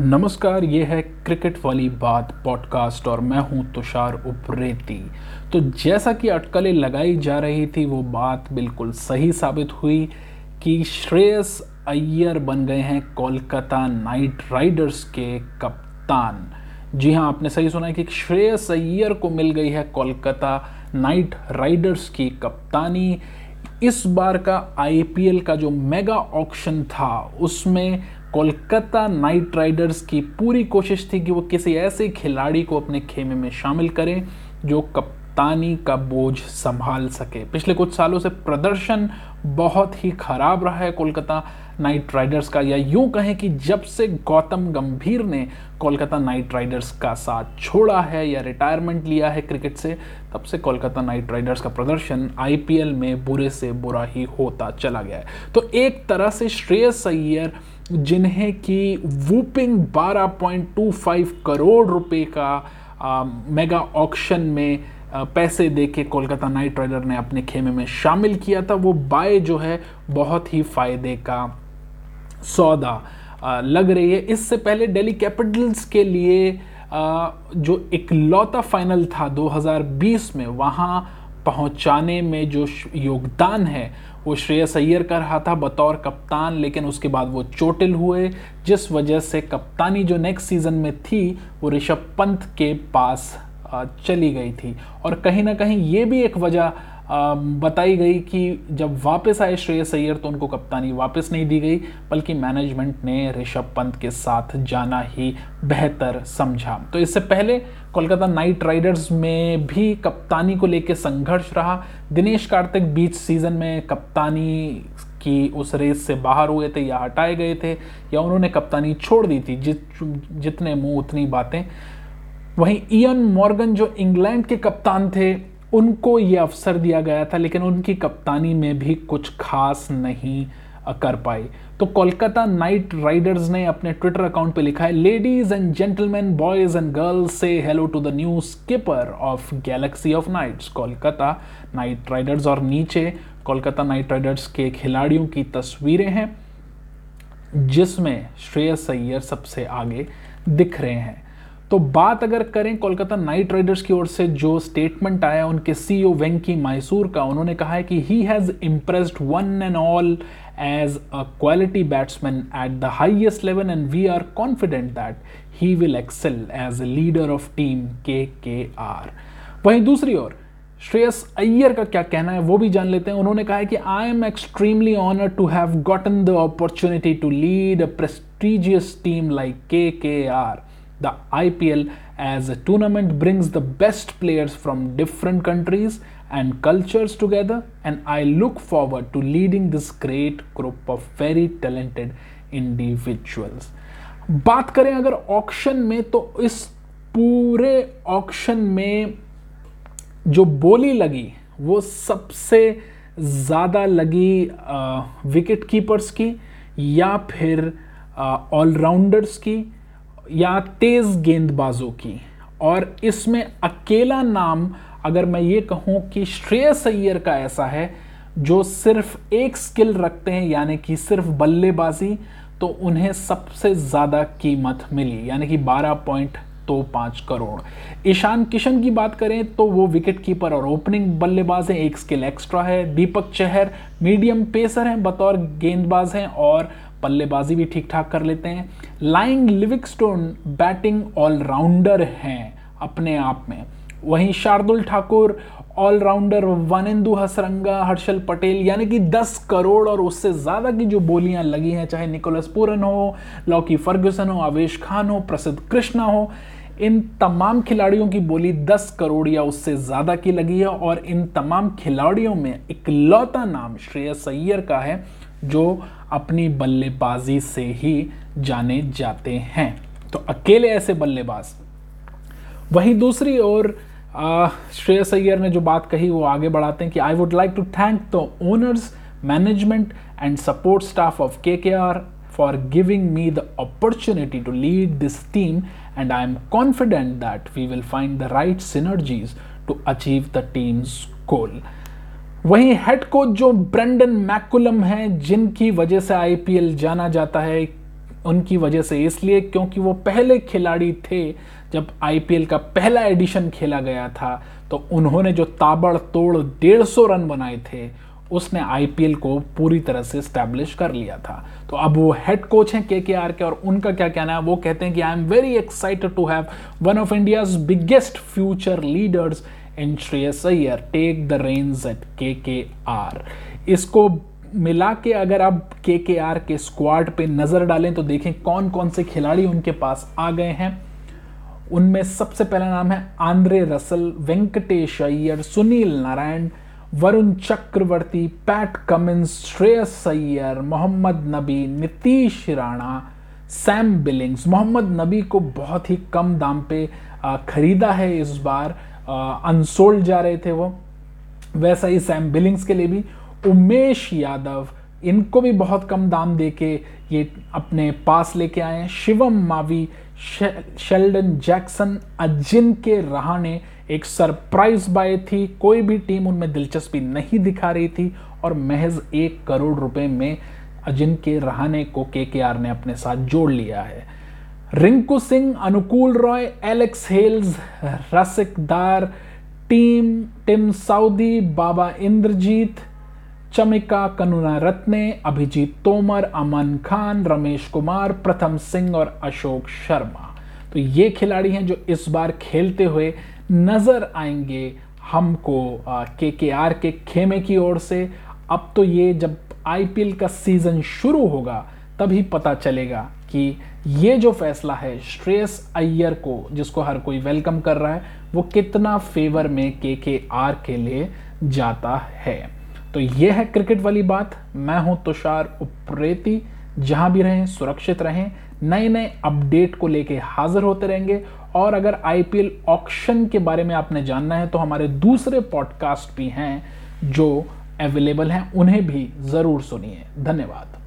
नमस्कार, ये है क्रिकेट वाली बात पॉडकास्ट और मैं हूँ तुषार उप्रेती। तो जैसा कि अटकलें लगाई जा रही थी, वो बात बिल्कुल सही साबित हुई कि श्रेयस अय्यर बन गए हैं कोलकाता नाइट राइडर्स के कप्तान। जी हाँ आपने सही सुना है कि श्रेयस अय्यर को मिल गई है कोलकाता नाइट राइडर्स की कप्तानी। इस बार का आईपीएल का जो मेगा ऑक्शन था, उसमें कोलकाता नाइट राइडर्स की पूरी कोशिश थी कि वो किसी ऐसे खिलाड़ी को अपने खेमे में शामिल करें जो कप्तानी का बोझ संभाल सके। पिछले कुछ सालों से प्रदर्शन बहुत ही खराब रहा है कोलकाता नाइट राइडर्स का। या यूँ कहें कि जब से गौतम गंभीर ने कोलकाता नाइट राइडर्स का साथ छोड़ा है या रिटायरमेंट लिया है क्रिकेट से, तब से कोलकाता नाइट राइडर्स का प्रदर्शन आईपीएल में बुरे से बुरा ही होता चला गया है। तो एक तरह से श्रेयस अय्यर जिन्हें कि वूपिंग 12.25 करोड़ रुपए का आ, मेगा ऑक्शन में आ, पैसे देके कोलकाता नाइट राइडर ने अपने खेमे में शामिल किया था। वो बाय जो है बहुत ही फ़ायदे का सौदा आ, लग रही है। इससे पहले दिल्ली कैपिटल्स के लिए जो इकलौता फाइनल था 2020 में वहाँ पहुँचाने में जो योगदान है, वो श्रेयस अय्यर का रहा था, बतौर कप्तान, लेकिन उसके बाद वो चोटिल हुए, जिस वजह से कप्तानी जो नेक्स्ट सीज़न में थी, वो ऋषभ पंत के पास चली गई थी। और कहीं ना कहीं ये भी एक वजह बताई गई कि जब वापस आए श्रेयस अय्यर तो उनको कप्तानी वापस नहीं दी गई, बल्कि मैनेजमेंट ने ऋषभ पंत के साथ जाना ही बेहतर समझा। तो इससे पहले कोलकाता नाइट राइडर्स में भी कप्तानी को लेकर संघर्ष रहा। दिनेश कार्तिक बीच सीज़न में कप्तानी की उस रेस से बाहर हुए थे या हटाए गए थे, या उन्होंने कप्तानी छोड़ दी थी, जित, जितने मुँह उतनी बातें। वहीं इयन मॉर्गन जो इंग्लैंड के कप्तान थे उनको ये अवसर दिया गया था, लेकिन उनकी कप्तानी में भी कुछ खास नहीं कर पाई। तो कोलकाता नाइट राइडर्स ने अपने ट्विटर अकाउंट पे लिखा है ladies and gentlemen boys and girls से hello to the new skipper of galaxy of knights Kolkata Knight Riders और नीचे कोलकाता नाइट राइडर्स के खिलाड़ियों की तस्वीरें हैं, जिसमें श्रेयस अय्यर सबसे आगे दिख रहे हैं। तो बात अगर करें कोलकाता नाइट राइडर्स की ओर से, जो स्टेटमेंट आया उनके सीईओ वेंकी मैसूर का, उन्होंने कहा है कि he has impressed one and all as a quality batsman at the highest level and we are confident that he will excel as a leader of team K K R वहीं दूसरी ओर, श्रेयस अय्यर का क्या कहना है वो भी जान लेते हैं। उन्होंने कहा है कि I am extremely honour to have gotten the opportunity to lead a prestigious team like K K R The IPL as a tournament brings the best players from different countries and cultures together, and I look forward to leading this great group of very talented individuals. बात करें अगर auction में तो इस पूरे auction में जो बोली लगी वो सबसे ज़्यादा लगी विकेट कीपर्स की या फिर ऑलराउंडर्स की या तेज़ गेंदबाजों की। और इसमें अकेला नाम, अगर मैं ये कहूँ कि श्रेयस अय्यर का ऐसा है, जो सिर्फ़ एक स्किल रखते हैं, यानी कि सिर्फ़ बल्लेबाजी तो उन्हें सबसे ज़्यादा कीमत मिली, यानी कि 12 पॉइंट तो पाँच करोड़। ईशान किशन की बात करें तो वो विकेट कीपर और ओपनिंग बल्लेबाज हैं, एक स्किल एक्स्ट्रा है। दीपक चहर मीडियम पेसर हैं, बतौर गेंदबाज हैं, और बल्लेबाजी भी ठीक ठाक कर लेते हैं। लाइंग लिविकस्टोन बैटिंग ऑलराउंडर हैं अपने आप में। वहीं शार्दुल ठाकुर ऑलराउंडर वनिंदु हसरंगा, हर्षल पटेल, यानी कि 10 करोड़ और उससे ज़्यादा की जो बोलियाँ लगी हैं, चाहे निकोलस पूरन हो लॉकी फर्ग्यूसन हो आवेश खान हो प्रसिद्ध कृष्णा हो, इन तमाम खिलाड़ियों की बोली 10 करोड़ या उससे ज़्यादा की लगी है और इन तमाम खिलाड़ियों में इकलौता नाम श्रेयस अय्यर का है, जो अपनी बल्लेबाजी से ही जाने जाते हैं। तो अकेले ऐसे बल्लेबाज। वहीं दूसरी ओर श्रेयस अय्यर ने जो बात कही, वो आगे बढ़ाते हैं कि I would like to thank the owners management and support staff of K K R for giving me the opportunity to lead this team and I am confident that we will find the right synergies to achieve the team's goal वहीं head coach जो Brendon McCullum हैं, जिनकी वजह से IPL जाना जाता है, उनकी वजह से इसलिए क्योंकि वो पहले खिलाड़ी थे जब आईपीएल का पहला एडिशन खेला गया था तो उन्होंने जो ताबड़तोड़ डेढ़ सौ रन बनाए थे, उसने आईपीएल को पूरी तरह से स्टैब्लिश कर लिया था। तो अब वो हेड कोच हैं के के आर के और उनका क्या कहना है? वो कहते हैं कि I am very excited to have one of India's biggest future leaders in Shreyas Iyer take the reins at K K R इसको मिला के अगर आप के के आर के स्क्वाड पे नज़र डालें तो देखें कौन कौन से खिलाड़ी उनके पास आ गए हैं। उनमें सबसे पहला नाम है Andre Russell, Venkatesh Iyer, Sunil Narine, Varun Chakravarthy, Pat Cummins, Shreyas Iyer, Mohammad Nabi, Nitish Rana, Sam Billings. Mohammad Nabi को बहुत ही कम दाम पे खरीदा है इस बार। अनसोल्ड जा रहे थे वो। वैसा ही सैम बिलिंग्स के लिए भी। उमेश यादव, इनको भी बहुत कम दाम दे के ये अपने पास लेके आए हैं। Shivam Mavi Sheldon Jackson Ajinkya Rahane एक सरप्राइज़ बाय थी। कोई भी टीम उनमें दिलचस्पी नहीं दिखा रही थी और महज एक करोड़ रुपए में अजिन के रहाने को के ने अपने साथ जोड़ लिया है। Rinku Singh Anukul Roy Alex Hales Rasikh Dar team Tim Southee Baba Indrajith Chamika Karunaratne Abhijeet Tomar Aman Khan Ramesh Kumar Pratham Singh और अशोक शर्मा तो ये खिलाड़ी हैं जो इस बार खेलते हुए नज़र आएँगे हमको के के आर के खेमे की ओर से। अब तो ये जब आईपीएल का सीज़न शुरू होगा, तभी पता चलेगा कि ये जो फैसला है श्रेयस अय्यर को, जिसको हर कोई वेलकम कर रहा है, वो कितना फेवर में के के आर के लिए जाता है? तो ये है क्रिकेट वाली बात। मैं हूँ तुषार उप्रेती। जहाँ भी रहें, सुरक्षित रहें। नए नए अपडेट को लेके हाजिर होते रहेंगे। और अगर आईपीएल ऑक्शन के बारे में आपने जानना है तो हमारे दूसरे पॉडकास्ट भी हैं, जो अवेलेबल हैं। उन्हें भी ज़रूर सुनिए। धन्यवाद।